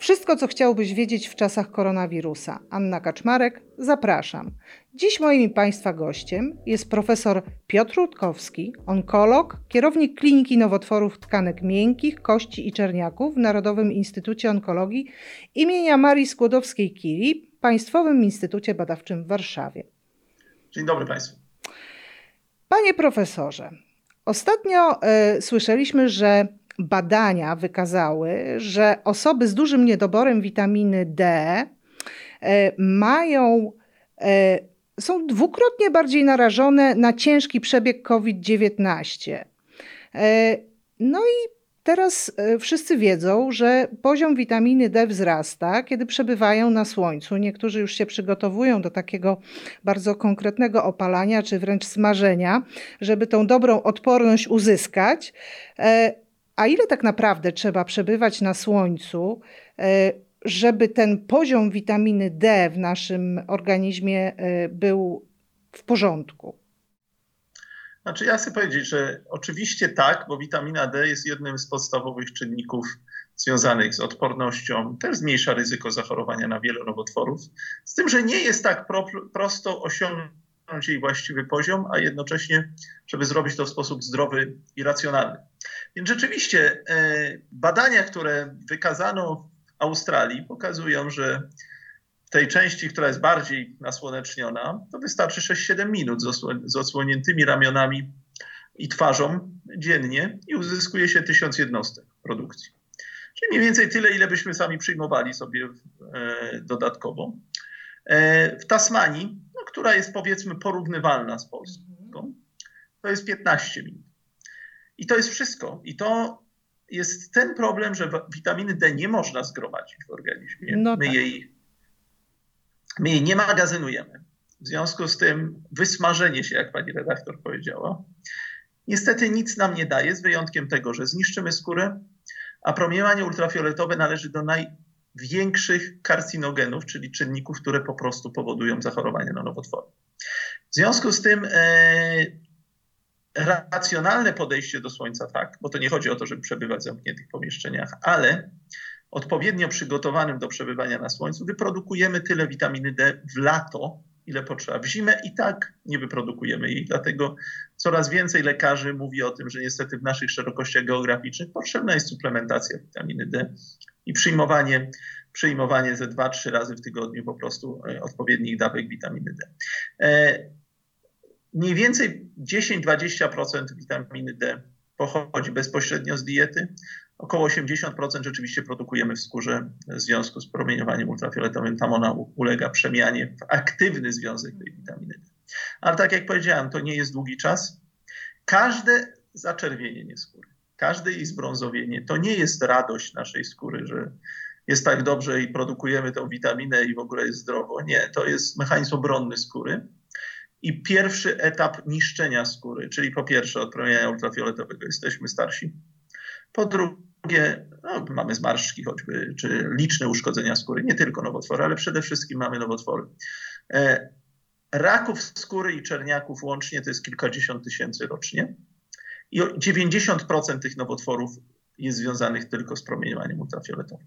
Wszystko, co chciałbyś wiedzieć w czasach koronawirusa. Anna Kaczmarek, zapraszam. Dziś moim Państwa gościem jest profesor Piotr Rutkowski, onkolog, kierownik Kliniki Nowotworów Tkanek Miękkich, Kości i Czerniaków w Narodowym Instytucie Onkologii imienia Marii Skłodowskiej-Curie, Państwowym Instytucie Badawczym w Warszawie. Dzień dobry Państwu. Panie profesorze, ostatnio y, słyszeliśmy, że badania wykazały, że osoby z dużym niedoborem witaminy D e, mają, e, są dwukrotnie bardziej narażone na ciężki przebieg COVID-19. E, no i teraz wszyscy wiedzą, że poziom witaminy D wzrasta, kiedy przebywają na słońcu. Niektórzy już się przygotowują do takiego bardzo konkretnego opalania, czy wręcz smażenia, żeby tą dobrą odporność uzyskać. A ile tak naprawdę trzeba przebywać na słońcu, e, żeby ten poziom witaminy D w naszym organizmie e, był w porządku? Znaczy, ja chcę powiedzieć, że oczywiście tak, bo witamina D jest jednym z podstawowych czynników związanych z odpornością, też zmniejsza ryzyko zachorowania na wiele nowotworów. Z tym, że nie jest tak pro, prosto osiągnąć jej właściwy poziom, a jednocześnie, żeby zrobić to w sposób zdrowy i racjonalny. Więc rzeczywiście e, badania, które wykazano w Australii, pokazują, że tej części, która jest bardziej nasłoneczniona, to wystarczy 6-7 minut z odsłoniętymi ramionami i twarzą dziennie i uzyskuje się 1000 jednostek produkcji. Czyli mniej więcej tyle, ile byśmy sami przyjmowali sobie e, dodatkowo. E, w Tasmanii, no, która jest powiedzmy porównywalna z Polską, to jest 15 minut. I to jest wszystko. I to jest ten problem, że witaminy D nie można zgromadzić w organizmie. No my, tak. jej, my jej nie magazynujemy. W związku z tym wysmażenie się, jak pani redaktor powiedziała, niestety nic nam nie daje, z wyjątkiem tego, że zniszczymy skórę, a promieniowanie ultrafioletowe należy do największych karcinogenów, czyli czynników, które po prostu powodują zachorowanie na nowotwory. W związku z tym e, racjonalne podejście do Słońca, tak, bo to nie chodzi o to, żeby przebywać w zamkniętych pomieszczeniach, ale odpowiednio przygotowanym do przebywania na Słońcu wyprodukujemy tyle witaminy D w lato, ile potrzeba. W zimę i tak nie wyprodukujemy jej, dlatego coraz więcej lekarzy mówi o tym, że niestety w naszych szerokościach geograficznych potrzebna jest suplementacja witaminy D i przyjmowanie, przyjmowanie ze 2-3 razy w tygodniu po prostu e, odpowiednich dawek witaminy D. E, Mniej więcej 10-20% witaminy D pochodzi bezpośrednio z diety. Około 80% rzeczywiście produkujemy w skórze w związku z promieniowaniem ultrafioletowym. Tam ona ulega przemianie w aktywny związek tej witaminy. Ale tak jak powiedziałem, to nie jest długi czas. Każde zaczerwienienie skóry, każde jej zbrązowienie to nie jest radość naszej skóry, że jest tak dobrze i produkujemy tą witaminę i w ogóle jest zdrowo. Nie, to jest mechanizm obronny skóry i pierwszy etap niszczenia skóry, czyli po pierwsze od promienia ultrafioletowego jesteśmy starsi, po drugie no, mamy zmarszczki choćby, czy liczne uszkodzenia skóry, nie tylko nowotwory, ale przede wszystkim mamy nowotwory. E, raków skóry i czerniaków łącznie to jest kilkadziesiąt tysięcy rocznie i 90% tych nowotworów jest związanych tylko z promieniowaniem ultrafioletowym.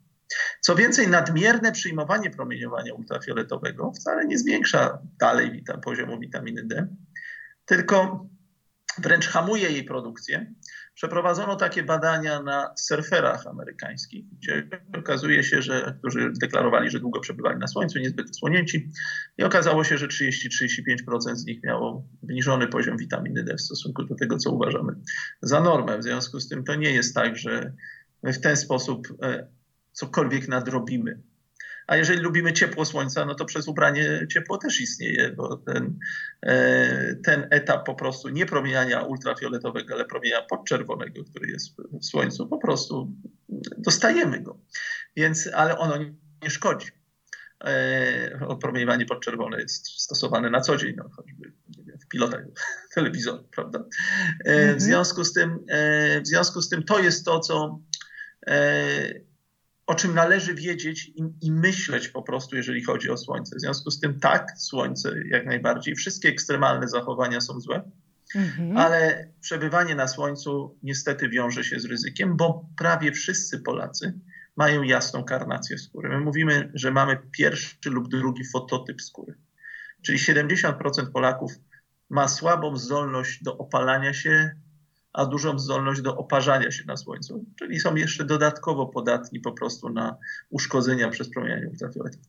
Co więcej, nadmierne przyjmowanie promieniowania ultrafioletowego wcale nie zwiększa dalej poziomu witaminy D, tylko wręcz hamuje jej produkcję. Przeprowadzono takie badania na surferach amerykańskich, gdzie okazuje się, że którzy deklarowali, że długo przebywali na słońcu, niezbyt odsłonięci, i okazało się, że 30-35% z nich miało obniżony poziom witaminy D w stosunku do tego, co uważamy za normę. W związku z tym to nie jest tak, że w ten sposób e, cokolwiek nadrobimy. A jeżeli lubimy ciepło słońca, no to przez ubranie ciepło też istnieje, bo ten, e, ten etap po prostu nie promieniania ultrafioletowego, ale promienia podczerwonego, który jest w słońcu, po prostu dostajemy go. Więc, ale ono nie szkodzi. E, promieniowanie podczerwone jest stosowane na co dzień, no, choćby w pilotach telewizorów, prawda? E, mhm. W związku z tym, w związku z tym to jest to, co o czym należy wiedzieć i, i, myśleć po prostu, jeżeli chodzi o słońce. W związku z tym, tak, słońce jak najbardziej. Wszystkie ekstremalne zachowania są złe. Mhm. Ale przebywanie na słońcu niestety wiąże się z ryzykiem, bo prawie wszyscy Polacy mają jasną karnację skóry. My mówimy, że mamy pierwszy lub drugi fototyp skóry. Czyli 70% Polaków ma słabą zdolność do opalania się, a dużą zdolność do oparzania się na słońcu, czyli są jeszcze dodatkowo podatni po prostu na uszkodzenia przez promienie ultrafioletowe.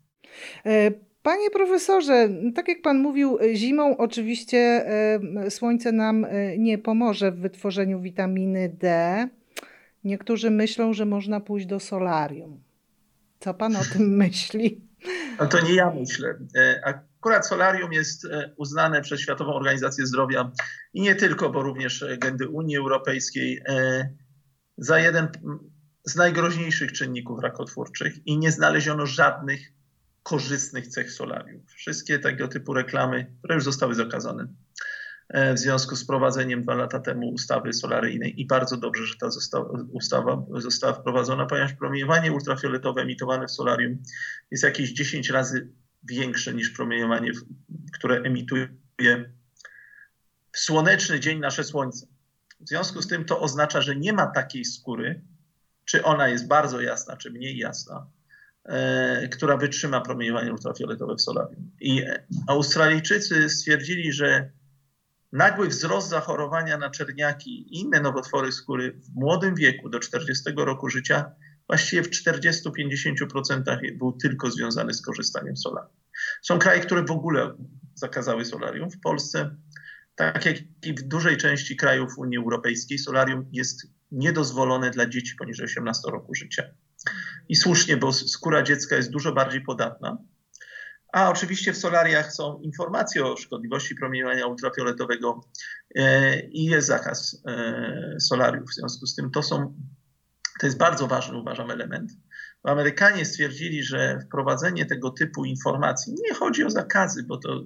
E, panie profesorze, tak jak pan mówił, zimą oczywiście e, słońce nam e, nie pomoże w wytworzeniu witaminy D. Niektórzy myślą, że można pójść do solarium. Co pan o tym myśli? No to nie ja myślę. Akurat solarium jest e, uznane przez Światową Organizację Zdrowia i nie tylko, bo również agendy Unii Europejskiej e, za jeden z najgroźniejszych czynników rakotwórczych i nie znaleziono żadnych korzystnych cech solarium. Wszystkie tego typu reklamy, które już zostały zakazane e, w związku z wprowadzeniem dwa lata temu ustawy solaryjnej i bardzo dobrze, że ta ustawa została wprowadzona, ponieważ promieniowanie ultrafioletowe emitowane w solarium jest jakieś 10 razy większe niż promieniowanie, które emituje w słoneczny dzień nasze Słońce. W związku z tym to oznacza, że nie ma takiej skóry, czy ona jest bardzo jasna, czy mniej jasna, e, która wytrzyma promieniowanie ultrafioletowe w solarium. I Australijczycy stwierdzili, że nagły wzrost zachorowania na czerniaki i inne nowotwory skóry w młodym wieku do 40 roku życia właściwie w 40-50% był tylko związany z korzystaniem z solarium. Są kraje, które w ogóle zakazały solarium. W Polsce, tak jak i w dużej części krajów Unii Europejskiej, solarium jest niedozwolone dla dzieci poniżej 18 roku życia. I słusznie, bo skóra dziecka jest dużo bardziej podatna. A oczywiście w solariach są informacje o szkodliwości promieniowania ultrafioletowego e, i jest zakaz e, solariów. W związku z tym to są to jest bardzo ważny, uważam, element. Amerykanie stwierdzili, że wprowadzenie tego typu informacji, nie chodzi o zakazy, bo to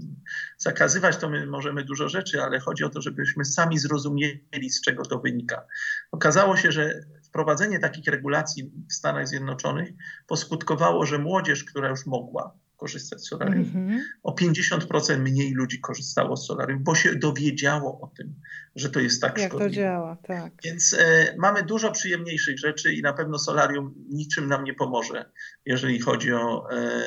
zakazywać to my możemy dużo rzeczy, ale chodzi o to, żebyśmy sami zrozumieli, z czego to wynika. Okazało się, że wprowadzenie takich regulacji w Stanach Zjednoczonych poskutkowało, że młodzież, która już mogła, korzystać z solarium. Mm -hmm. O 50% mniej ludzi korzystało z solarium, bo się dowiedziało o tym, że to jest tak Jak szkodliwe. to działa, tak. Więc e, mamy dużo przyjemniejszych rzeczy i na pewno solarium niczym nam nie pomoże, jeżeli chodzi o, e,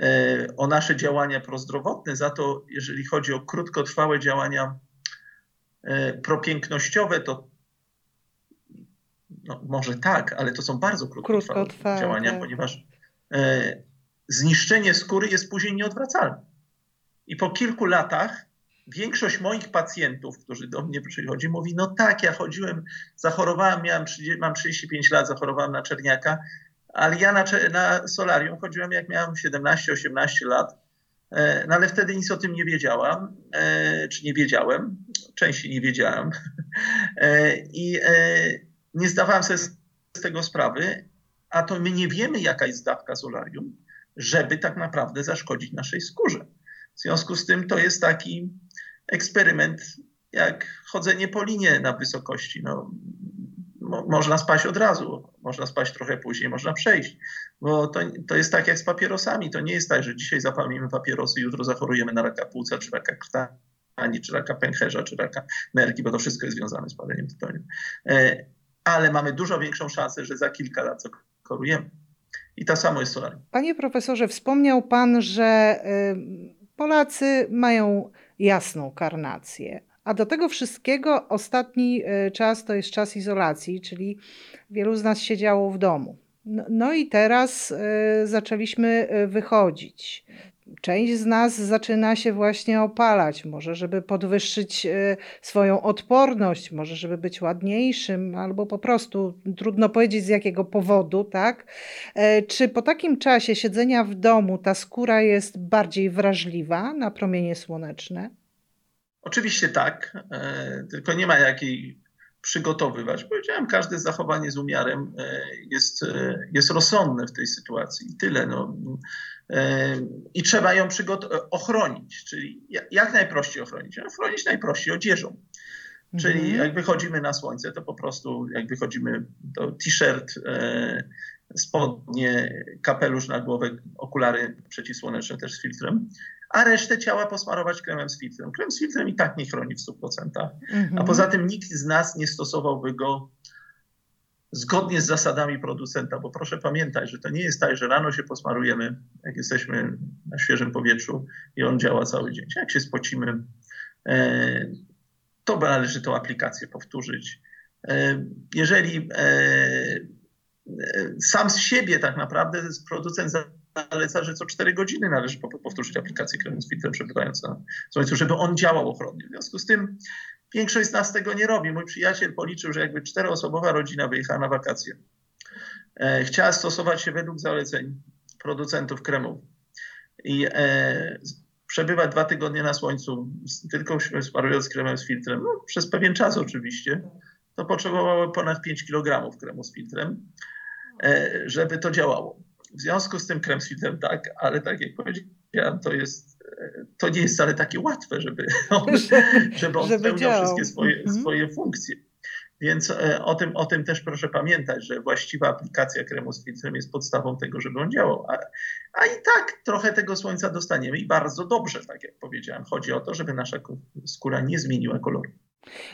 e, o nasze działania prozdrowotne. Za to, jeżeli chodzi o krótkotrwałe działania e, propięknościowe, to no, może tak, ale to są bardzo krótkotrwałe, krótkotrwałe działania, tak. ponieważ e, zniszczenie skóry jest później nieodwracalne. I po kilku latach większość moich pacjentów, którzy do mnie przychodzi, mówi: No tak, ja chodziłem, zachorowałem, miałem, mam 35 lat, zachorowałem na czerniaka, ale ja na, na solarium chodziłem, jak miałem 17-18 lat. E, no ale wtedy nic o tym nie wiedziałam, e, czy nie wiedziałem, częściej nie wiedziałem. E, I nie zdawałem sobie z tego sprawy, a to my nie wiemy, jaka jest dawka solarium żeby tak naprawdę zaszkodzić naszej skórze. W związku z tym to jest taki eksperyment jak chodzenie po linie na wysokości. No, mo można spaść od razu, można spaść trochę później, można przejść. Bo to, to jest tak jak z papierosami. To nie jest tak, że dzisiaj zapalimy papierosy, jutro zachorujemy na raka płuca, czy raka krtani, czy raka pęcherza, czy raka nerki, bo to wszystko jest związane z paleniem tytoniu. E, ale mamy dużo większą szansę, że za kilka lat zachorujemy. I to samo jest solarium. Panie profesorze, wspomniał Pan, że Polacy mają jasną karnację. A do tego wszystkiego ostatni y, czas to jest czas izolacji, czyli wielu z nas siedziało w domu. No, i teraz y, zaczęliśmy y, wychodzić część z nas zaczyna się właśnie opalać, może żeby podwyższyć e, swoją odporność, może żeby być ładniejszym, albo po prostu trudno powiedzieć z jakiego powodu, tak? E, czy po takim czasie siedzenia w domu ta skóra jest bardziej wrażliwa na promienie słoneczne? Oczywiście tak, e, tylko nie ma jakiej przygotowywać. Powiedziałem, każde zachowanie z umiarem jest, jest rozsądne w tej sytuacji i tyle. No i trzeba ją ochronić, czyli jak najprościej ochronić? Ochronić najprościej odzieżą. Czyli mhm. jak wychodzimy na słońce, to po prostu jak wychodzimy, to t-shirt, e, spodnie, kapelusz na głowę, okulary przeciwsłoneczne też z filtrem. A resztę ciała posmarować kremem z filtrem. Krem z filtrem i tak nie chroni w 100%. Mhm. A poza tym nikt z nas nie stosowałby go zgodnie z zasadami producenta, bo proszę pamiętać, że to nie jest tak, że rano się posmarujemy, jak jesteśmy na świeżym powietrzu i on działa cały dzień. Jak się spocimy, e, to należy tą aplikację powtórzyć. E, jeżeli e, sam z siebie tak naprawdę producent zaleca, że co 4 godziny należy powtórzyć aplikację z filtrem przebywając na słońcu, żeby on działał ochronnie. W związku z tym większość z nas tego nie robi. Mój przyjaciel policzył, że jakby czteroosobowa rodzina wyjechała na wakacje, e, chciała stosować się według zaleceń producentów kremów i e, przebywać dwa tygodnie na słońcu, tylko sparując kremem z filtrem, no, przez pewien czas oczywiście, to potrzebowały ponad 5 kg kremu z filtrem, e, żeby to działało. W związku z tym krem z filtrem tak, ale tak jak powiedziałem, to jest to nie jest wcale takie łatwe, żeby on, żeby on żeby spełniał wszystkie swoje, mhm. swoje funkcje. Więc e, o tym, o tym też proszę pamiętać, że właściwa aplikacja kremu z filtrem jest podstawą tego, żeby on działał. A, a, i tak trochę tego słońca dostaniemy i bardzo dobrze, tak jak powiedziałem. Chodzi o to, żeby nasza skóra nie zmieniła koloru.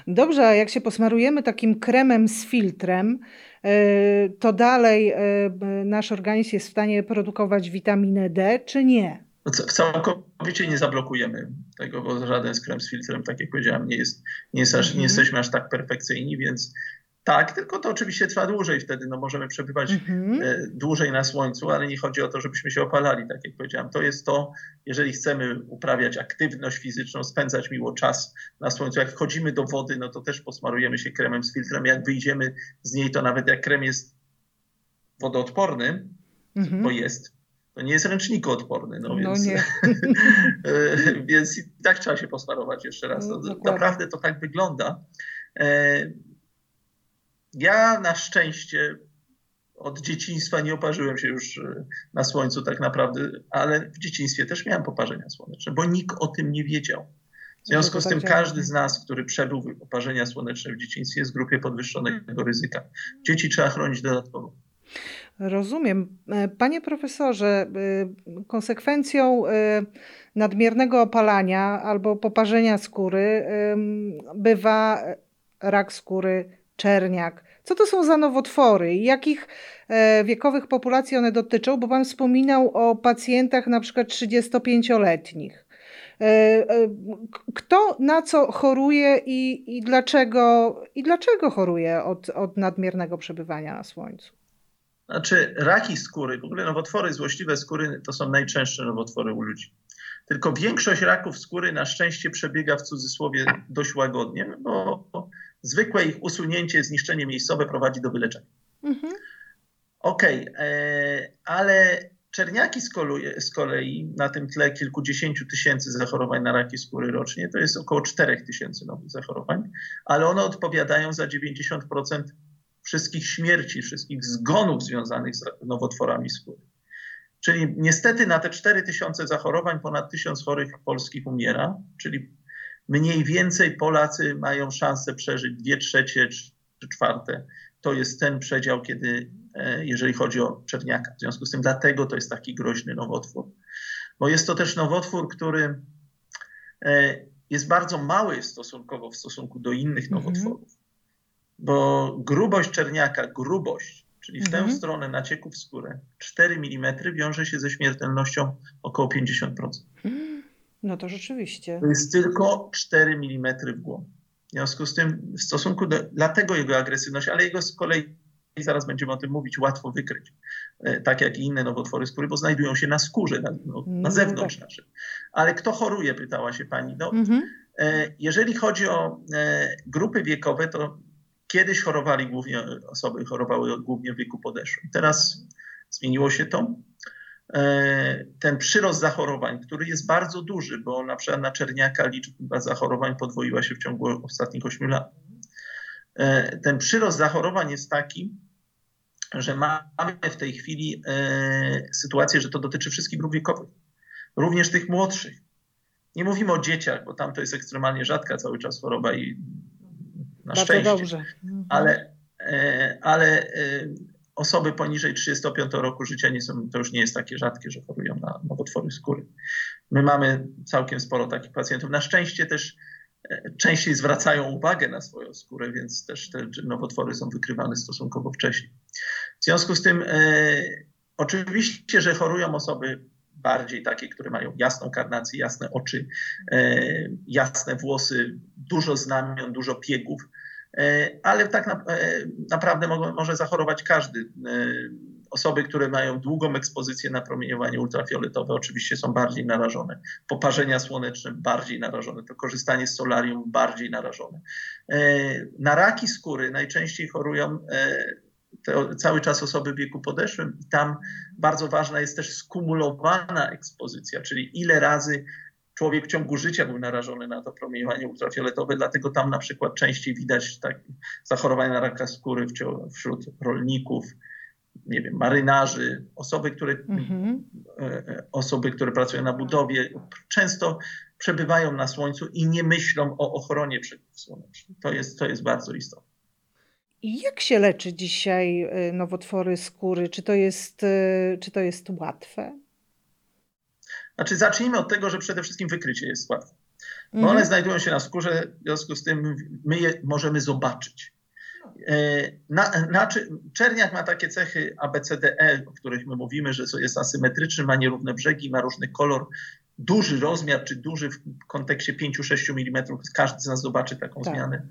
Dobrze, a jak się posmarujemy takim kremem z filtrem, e, to dalej e, nasz organizm jest w stanie produkować witaminę D, czy nie? No całkowicie nie zablokujemy tego, bo żaden skrem z filtrem, tak jak powiedziałem, nie, jest, nie, jest aż, nie mhm. jesteśmy aż tak perfekcyjni, więc tak, tylko to oczywiście trwa dłużej wtedy. No możemy przebywać mhm. E, dłużej na słońcu, ale nie chodzi o to, żebyśmy się opalali, tak jak powiedziałem. To jest to, jeżeli chcemy uprawiać aktywność fizyczną, spędzać miło czas na słońcu. Jak wchodzimy do wody, no to też posmarujemy się kremem z filtrem. Jak wyjdziemy z niej, to nawet jak krem jest wodoodporny, mhm. bo jest, to nie jest ręcznikoodporny, no, no więc, nie. więc i tak trzeba się posmarować jeszcze raz. No, naprawdę to tak wygląda. Ja na szczęście od dzieciństwa nie oparzyłem się już e, na słońcu tak naprawdę, ale w dzieciństwie też miałem poparzenia słoneczne, bo nikt o tym nie wiedział. W związku z tym każdy z nas, który przebył oparzenia słoneczne w dzieciństwie jest w grupie podwyższonego ryzyka. Dzieci trzeba chronić dodatkowo. Rozumiem. E, panie profesorze, e, konsekwencją nadmiernego opalania albo poparzenia skóry bywa rak skóry, czerniak. Co to są za nowotwory i jakich wiekowych populacji one dotyczą? Bo Pan wspominał o pacjentach na przykład 35-letnich. Kto na co choruje i, i, dlaczego, i dlaczego choruje od, od nadmiernego przebywania na słońcu? Znaczy, raki skóry, w ogóle nowotwory złośliwe skóry to są najczęstsze nowotwory u ludzi. Tylko większość raków skóry na szczęście przebiega w cudzysłowie dość łagodnie, bo zwykłe ich usunięcie, zniszczenie miejscowe prowadzi do wyleczenia. Mhm. Okej, okay, e, ale czerniaki z z kolei na tym tle kilkudziesięciu tysięcy zachorowań na raki skóry rocznie, to jest około czterech tysięcy nowych zachorowań, ale one odpowiadają za 90% wszystkich śmierci, wszystkich zgonów związanych z nowotworami skóry. Czyli niestety na te 4000 zachorowań ponad 1000 chorych polskich umiera, czyli mniej więcej Polacy mają szansę przeżyć 2 trzecie czy czwarte. To jest ten przedział, kiedy, e, jeżeli chodzi o czerniaka. W związku z tym dlatego to jest taki groźny nowotwór. Bo jest to też nowotwór, który e, jest bardzo mały stosunkowo w stosunku do innych mhm. nowotworów bo grubość czerniaka, grubość, czyli w tę mhm. stronę nacieku w skórę, 4 mm wiąże się ze śmiertelnością około 50%. No to rzeczywiście. To jest tylko 4 mm w głąb. W związku z tym, w stosunku do, dlatego jego agresywność, ale jego z kolei, zaraz będziemy o tym mówić, łatwo wykryć. E, tak jak i inne nowotwory skóry, bo znajdują się na skórze, na, no, na no zewnątrz tak. naszej. Ale kto choruje, pytała się pani. No, mhm. E, jeżeli chodzi o e, grupy wiekowe, to Kiedyś chorowali głównie osoby, chorowały głównie w wieku podeszłym. Teraz zmieniło się to. E, ten przyrost zachorowań, który jest bardzo duży, bo na przykład na czerniaka liczba zachorowań podwoiła się w ciągu ostatnich 8 lat. E, ten przyrost zachorowań jest taki, że mamy w tej chwili e, sytuację, że to dotyczy wszystkich grup wiekowych, również tych młodszych. Nie mówimy o dzieciach, bo tam to jest ekstremalnie rzadka cały czas choroba i na Bardzo szczęście. Dobrze. Mhm. Ale, e, ale e, osoby poniżej 35 roku życia nie są, to już nie jest takie rzadkie, że chorują na nowotwory skóry. My mamy całkiem sporo takich pacjentów. Na szczęście też e, częściej zwracają uwagę na swoją skórę, więc też te nowotwory są wykrywane stosunkowo wcześniej. W związku z tym, e, oczywiście, że chorują osoby bardziej takie, które mają jasną karnację, jasne oczy, e, jasne włosy, dużo znamion, dużo piegów, e, ale tak e, naprawdę mo, może zachorować każdy. Osoby, które mają długą ekspozycję na promieniowanie ultrafioletowe, oczywiście są bardziej narażone. Poparzenia słoneczne bardziej narażone, to korzystanie z solarium bardziej narażone. Na raki skóry najczęściej chorują cały czas osoby w wieku podeszłym i tam bardzo ważna jest też skumulowana ekspozycja, czyli ile razy człowiek w ciągu życia był narażony na to promieniowanie ultrafioletowe, dlatego tam na przykład częściej widać tak, zachorowania na raka skóry wśród rolników, nie wiem, marynarzy, osoby, które, mhm. E, osoby, które pracują na budowie, często przebywają na słońcu i nie myślą o ochronie przeciwsłonecznej. To jest, to jest bardzo istotne. I jak się leczy dzisiaj y, nowotwory skóry? Czy to jest, y, czy to jest łatwe? Znaczy, zacznijmy od tego, że przede wszystkim wykrycie jest łatwe. Bo one mhm. znajdują się na skórze, w związku z tym my je możemy zobaczyć. E, na, na, czerniak ma takie cechy ABCDE, o których my mówimy, że jest asymetryczny, ma nierówne brzegi, ma różny kolor, duży rozmiar, czy duży w kontekście 5-6 mm. Każdy z nas zobaczy taką tak. zmianę.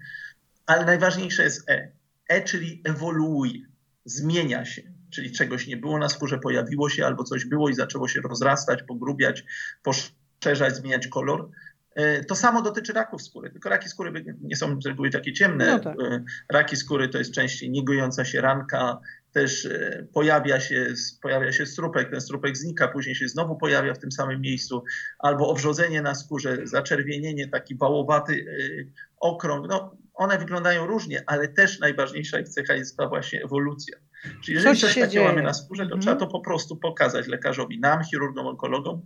Ale najważniejsze jest E. E, czyli ewoluuje, zmienia się. Czyli czegoś nie było na skórze, pojawiło się, albo coś było i zaczęło się rozrastać, pogrubiać, poszerzać, zmieniać kolor. E, to samo dotyczy raków skóry, tylko raki skóry nie są z reguły takie ciemne. No tak. E, raki skóry to jest częściej niegojąca się ranka, też pojawia się, pojawia się strupek, ten strupek znika, później się znowu pojawia w tym samym miejscu, albo owrzodzenie na skórze, zaczerwienienie, taki bałowaty okrąg. No, one wyglądają różnie, ale też najważniejsza ich cecha jest ta właśnie ewolucja. Czyli jeżeli coś, coś takiego mamy na skórze, to mm. trzeba to po prostu pokazać lekarzowi, nam, chirurgom, onkologom,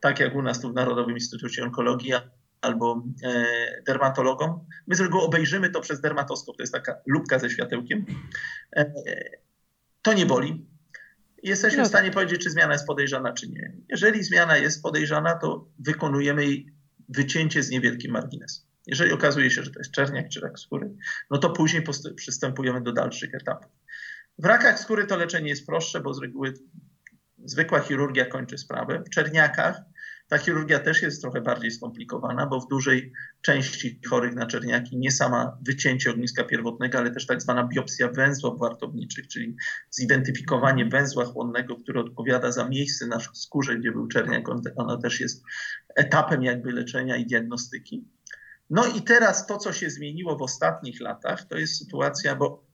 tak jak u nas tu w Narodowym Instytucie Onkologii albo e, dermatologom. My z reguły obejrzymy to przez dermatoskop, to jest taka lubka ze światełkiem. E, to nie boli. Jesteśmy no. w stanie powiedzieć, czy zmiana jest podejrzana, czy nie. Jeżeli zmiana jest podejrzana, to wykonujemy jej wycięcie z niewielkim marginesem. Jeżeli okazuje się, że to jest czerniak czy rak skóry, no to później przystępujemy do dalszych etapów. W rakach skóry to leczenie jest prostsze, bo z reguły zwykła chirurgia kończy sprawę. W czerniakach ta chirurgia też jest trochę bardziej skomplikowana, bo w dużej części chorych na czerniaki nie sama wycięcie ogniska pierwotnego, ale też tak zwana biopsja węzłów wartowniczych, czyli zidentyfikowanie węzła chłonnego, który odpowiada za miejsce na skórze, gdzie był czerniak. Ono też jest etapem jakby leczenia i diagnostyki. No i teraz to, co się zmieniło w ostatnich latach, to jest sytuacja, bo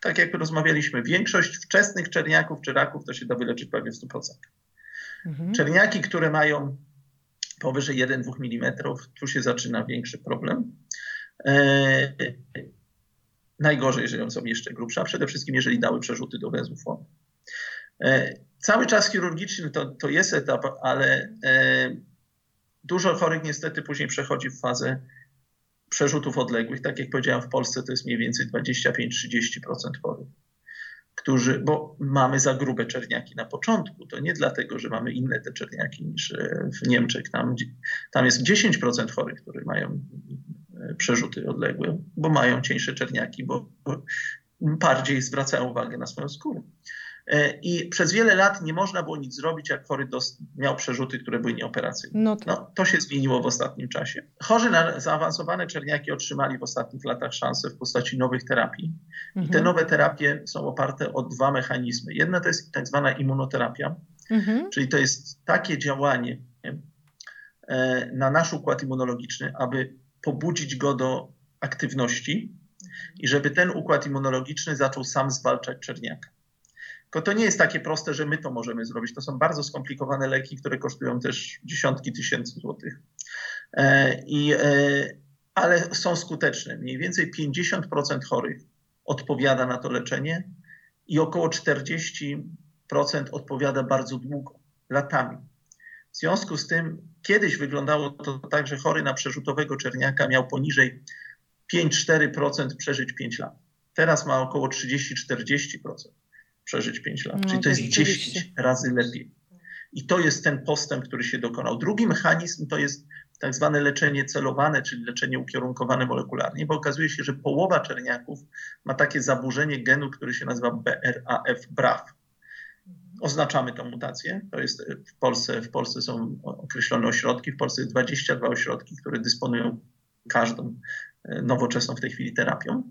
tak jak rozmawialiśmy, większość wczesnych czerniaków czy raków to się da wyleczyć prawie w 100%. Mhm. Czerniaki, które mają powyżej 1-2 mm, tu się zaczyna większy problem. E, najgorzej, jeżeli są jeszcze grubsze, a przede wszystkim jeżeli dały przerzuty do węzłów e, Cały czas chirurgiczny to, to jest etap, ale e, dużo chorych niestety później przechodzi w fazę przerzutów odległych. Tak jak powiedziałem, w Polsce to jest mniej więcej 25-30% chorych. Którzy, bo mamy za grube czerniaki na początku. To nie dlatego, że mamy inne te czerniaki niż e, w Niemczech. Tam, tam jest 10% chorych, które mają e, przerzuty odległe, bo mają cieńsze czerniaki, bo bardziej zwracają uwagę na swoją skórę. E, I przez wiele lat nie można było nic zrobić, jak chory miał przerzuty, które były nieoperacyjne. No, to... no to się zmieniło w ostatnim czasie. Chorzy na zaawansowane czerniaki otrzymali w ostatnich latach szansę w postaci nowych terapii. Mhm. I te mhm. nowe terapie są oparte o dwa mechanizmy. Jedna to jest tak zwana immunoterapia, mhm. czyli to jest takie działanie e, na nasz układ immunologiczny, aby pobudzić go do aktywności i żeby ten układ immunologiczny zaczął sam zwalczać czerniaka. Tylko to nie jest takie proste, że my to możemy zrobić. To są bardzo skomplikowane leki, które kosztują też dziesiątki tysięcy złotych. E, I, e, ale są skuteczne. Mniej więcej 50% chorych odpowiada na to leczenie i około 40% odpowiada bardzo długo, latami. W związku z tym kiedyś wyglądało to tak, że chory na przerzutowego czerniaka miał poniżej 5-4% przeżyć 5 lat. Teraz ma około 30-40%. Przeżyć 5 lat. No, Czyli to jest 10 razy lepiej. I to jest ten postęp, który się dokonał. Drugi mechanizm to jest tak zwane leczenie celowane, czyli leczenie ukierunkowane molekularnie, bo okazuje się, że połowa czerniaków ma takie zaburzenie genu, który się nazywa BRAF. Oznaczamy tę mutację. To jest w Polsce, w Polsce są określone ośrodki, w Polsce jest 22 ośrodki, które dysponują każdą e, nowoczesną w tej chwili terapią.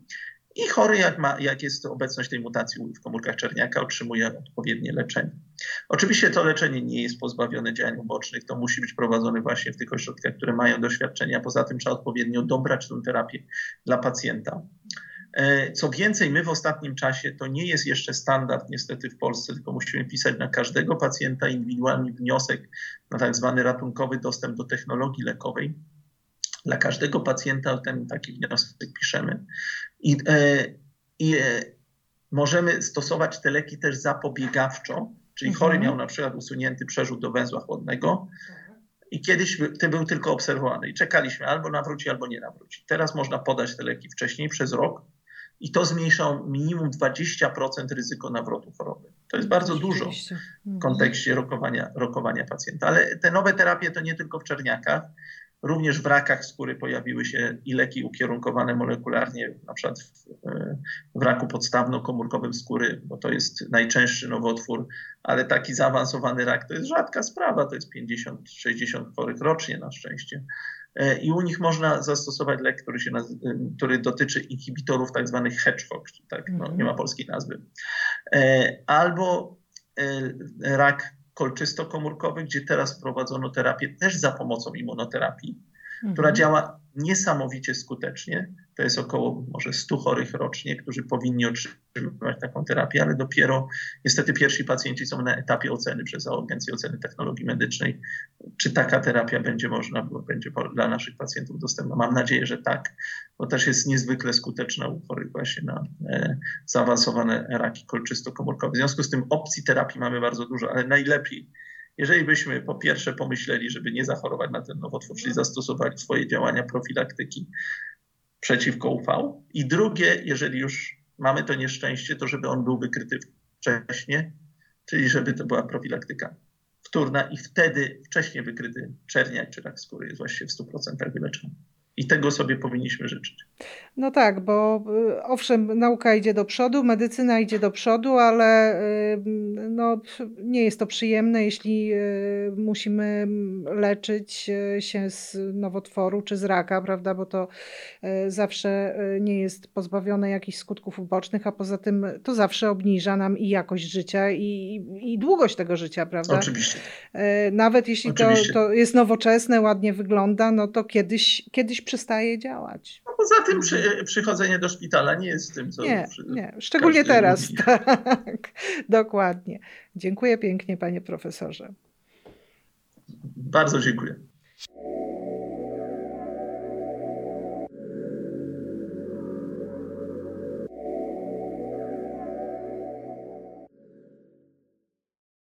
I chory, jak, ma, jak jest obecność tej mutacji w komórkach czerniaka, otrzymuje odpowiednie leczenie. Oczywiście to leczenie nie jest pozbawione działań ubocznych, to musi być prowadzone właśnie w tych ośrodkach, które mają doświadczenia. Poza tym trzeba odpowiednio dobrać tę terapię dla pacjenta. E, co więcej, my w ostatnim czasie to nie jest jeszcze standard niestety w Polsce, tylko musimy pisać na każdego pacjenta indywidualny wniosek na tak zwany ratunkowy dostęp do technologii lekowej. Dla każdego pacjenta ten taki wniosek piszemy. I, e, i e, możemy stosować te leki też zapobiegawczo, czyli mhm. chory miał na przykład usunięty przerzut do węzła chłodnego i kiedyś ty był tylko obserwowany i czekaliśmy albo nawróci, albo nie nawróci. Teraz można podać te leki wcześniej przez rok i to zmniejsza minimum 20% ryzyko nawrotu choroby. To jest bardzo dużo w mhm. kontekście rokowania, rokowania pacjenta. Ale te nowe terapie to nie tylko w czerniakach. Również w rakach skóry pojawiły się i leki ukierunkowane molekularnie, na przykład w, w raku podstawno-komórkowym skóry, bo to jest najczęstszy nowotwór, ale taki zaawansowany rak to jest rzadka sprawa, to jest 50-60 chorych rocznie na szczęście. E, I u nich można zastosować lek, który, się który dotyczy inhibitorów tak zwanych hedgehog, tak, no, nie ma polskiej nazwy. E, albo e, rak kolczystokomórkowy, gdzie teraz wprowadzono terapię też za pomocą immunoterapii, mhm. która działa niesamowicie skutecznie. To jest około może 100 chorych rocznie, którzy powinni otrzymywać taką terapię, ale dopiero niestety pierwsi pacjenci są na etapie oceny przez Agencję Oceny Technologii Medycznej, czy taka terapia będzie można, będzie dla naszych pacjentów dostępna. Mam nadzieję, że tak, bo też jest niezwykle skuteczna u chorych właśnie na e, zaawansowane raki kolczysto-komórkowe. W związku z tym opcji terapii mamy bardzo dużo, ale najlepiej jeżeli byśmy po pierwsze pomyśleli, żeby nie zachorować na ten nowotwór, czyli zastosowali swoje działania profilaktyki przeciwko UV. I drugie, jeżeli już mamy to nieszczęście, to żeby on był wykryty wcześniej, czyli żeby to była profilaktyka wtórna i wtedy wcześniej wykryty czerniak czy rak skóry jest właściwie w 100% wyleczony. I tego sobie powinniśmy życzyć. No tak, bo y, owszem, nauka idzie do przodu, medycyna idzie do przodu, ale y, no, nie jest to przyjemne, jeśli y, musimy leczyć się z nowotworu czy z raka, prawda? Bo to zawsze nie jest pozbawione jakichś skutków ubocznych, a poza tym to zawsze obniża nam i jakość życia, i, i długość tego życia, prawda? Oczywiście. Nawet jeśli Oczywiście. To, to jest nowoczesne, ładnie wygląda, no to kiedyś, kiedyś przestaje działać. No poza tym przy, przychodzenie do szpitala nie jest tym, co... Nie, nie. szczególnie teraz. Tak, dokładnie. Dziękuję pięknie, panie profesorze. Bardzo dziękuję.